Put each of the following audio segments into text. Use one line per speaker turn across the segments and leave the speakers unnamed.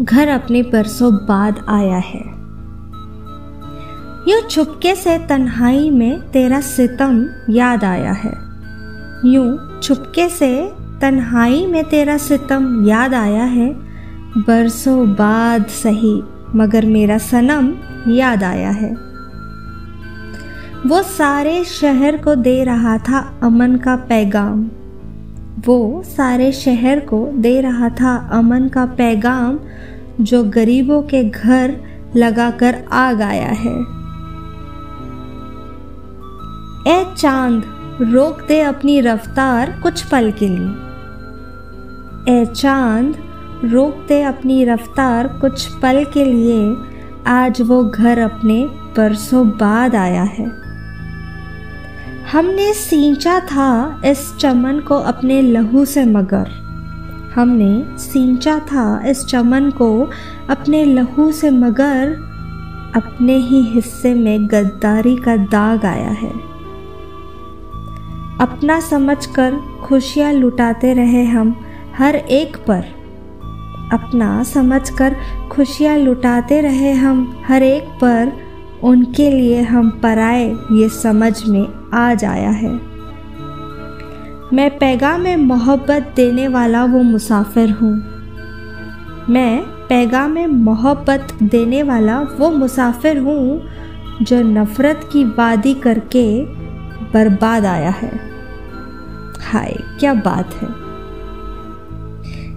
घर अपने बरसों बाद आया है। यूँ चुपके से तन्हाई में तेरा सितम याद आया है। यूँ चुपके से तन्हाई में तेरा सितम याद आया है, बरसों बाद सही, मगर मेरा सनम याद आया है। वो सारे शहर को दे रहा था अमन का पैगाम। वो सारे शहर को दे रहा था अमन का पैगाम, जो गरीबों के घर लगाकर आ गया है। ए चाँद, रोक दे अपनी रफ्तार कुछ पल के लिए। ए चाँद, रोक दे अपनी रफ्तार कुछ पल के लिए। आज वो घर अपने बरसों बाद आया है। हमने सींचा था इस चमन को अपने लहू से मगर। हमने सींचा था इस चमन को अपने लहू से मगर। अपने ही हिस्से में गद्दारी का दाग आया है। अपना समझकर खुशियाँ लुटाते रहे हम हर एक पर। अपना समझकर खुशियाँ लुटाते रहे हम हर एक पर। उनके लिए हम पराए ये समझ में आ जाया है। मैं पैगाम में मोहब्बत देने वाला वो मुसाफिर हूँ। मैं पैगाम में मोहब्बत देने वाला वो मुसाफिर हूँ जो नफ़रत की वादी करके बर्बाद आया है। हाय, क्या बात है।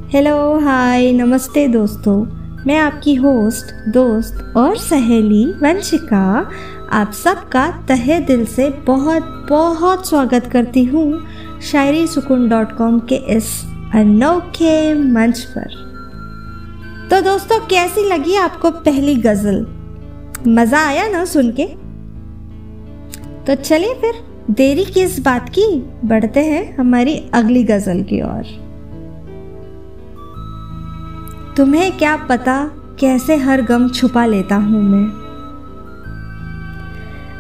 हेलो हाय नमस्ते दोस्तों। मैं आपकी होस्ट, दोस्त और सहेली वंशिका आप सबका तहे दिल से बहुत बहुत स्वागत करती हूँ शायरी सुकून डॉट कॉम के इस अनोखे मंच पर। तो दोस्तों, कैसी लगी आपको पहली गज़ल? मज़ा आया ना सुन के? तो चलिए फिर, देरी किस बात की? बढ़ते हैं हमारी अगली गज़ल की ओर। तुम्हें क्या पता कैसे हर गम छुपा लेता हूँ मैं?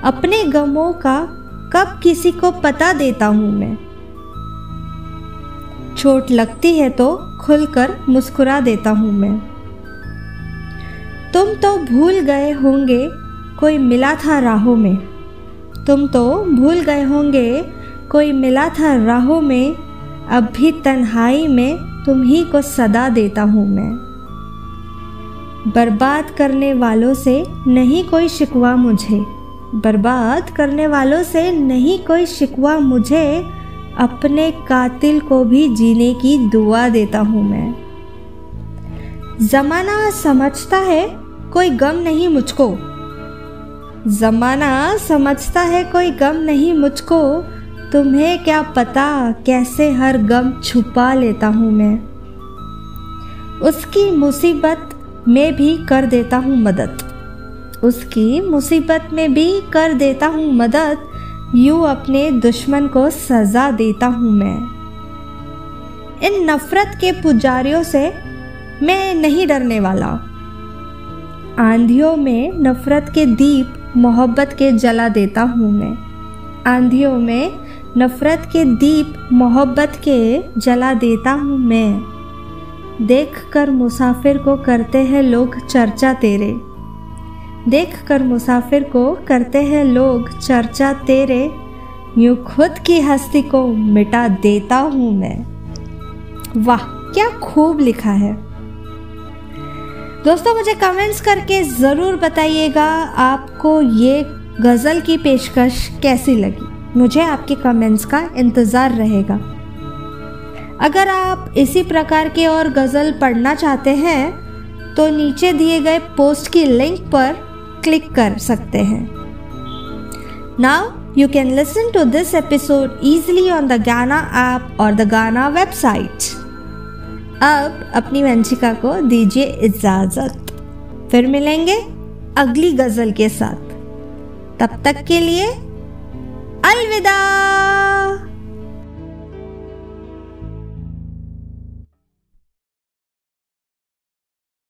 अपने गमों का कब किसी को पता देता हूँ मैं? चोट लगती है तो खुलकर मुस्कुरा देता हूँ मैं। तुम तो भूल गए होंगे कोई मिला था राहों में। तुम तो भूल गए होंगे कोई मिला था राहों में। अब भी तन्हाई में तुम ही को सदा देता हूँ मैं। बर्बाद करने वालों से नहीं कोई शिकवा मुझे। बर्बाद करने वालों से नहीं कोई शिकवा मुझे। अपने कातिल को भी जीने की दुआ देता हूँ मैं। जमाना समझता है कोई गम नहीं मुझको। जमाना समझता है कोई गम नहीं मुझको। तुम्हें क्या पता कैसे हर गम छुपा लेता हूँ मैं। उसकी मुसीबत में भी कर देता हूँ मदद। उसकी मुसीबत में भी कर देता हूँ मदद। यूँ अपने दुश्मन को सज़ा देता हूँ मैं। इन नफ़रत के पुजारियों से मैं नहीं डरने वाला। आंधियों में नफ़रत के दीप मोहब्बत के जला देता हूँ मैं। आंधियों में नफ़रत के दीप मोहब्बत के जला देता हूँ मैं। देख कर मुसाफिर को करते हैं लोग चर्चा तेरे। देख कर मुसाफिर को करते हैं लोग चर्चा तेरे। यूँ खुद की हस्ती को मिटा देता हूँ मैं। वाह, क्या खूब लिखा है। दोस्तों, मुझे कमेंट्स करके ज़रूर बताइएगा आपको ये गज़ल की पेशकश कैसी लगी। मुझे आपके कमेंट्स का इंतज़ार रहेगा। अगर आप इसी प्रकार के और गज़ल पढ़ना चाहते हैं तो नीचे दिए गए पोस्ट की लिंक पर क्लिक कर सकते हैं। Now you can listen to this episode easily on the Gaana app और द गाना वेबसाइट अब अपनी वंशिका को दीजिए इजाज़त। फिर मिलेंगे अगली गज़ल के साथ। तब तक के लिए अलविदा।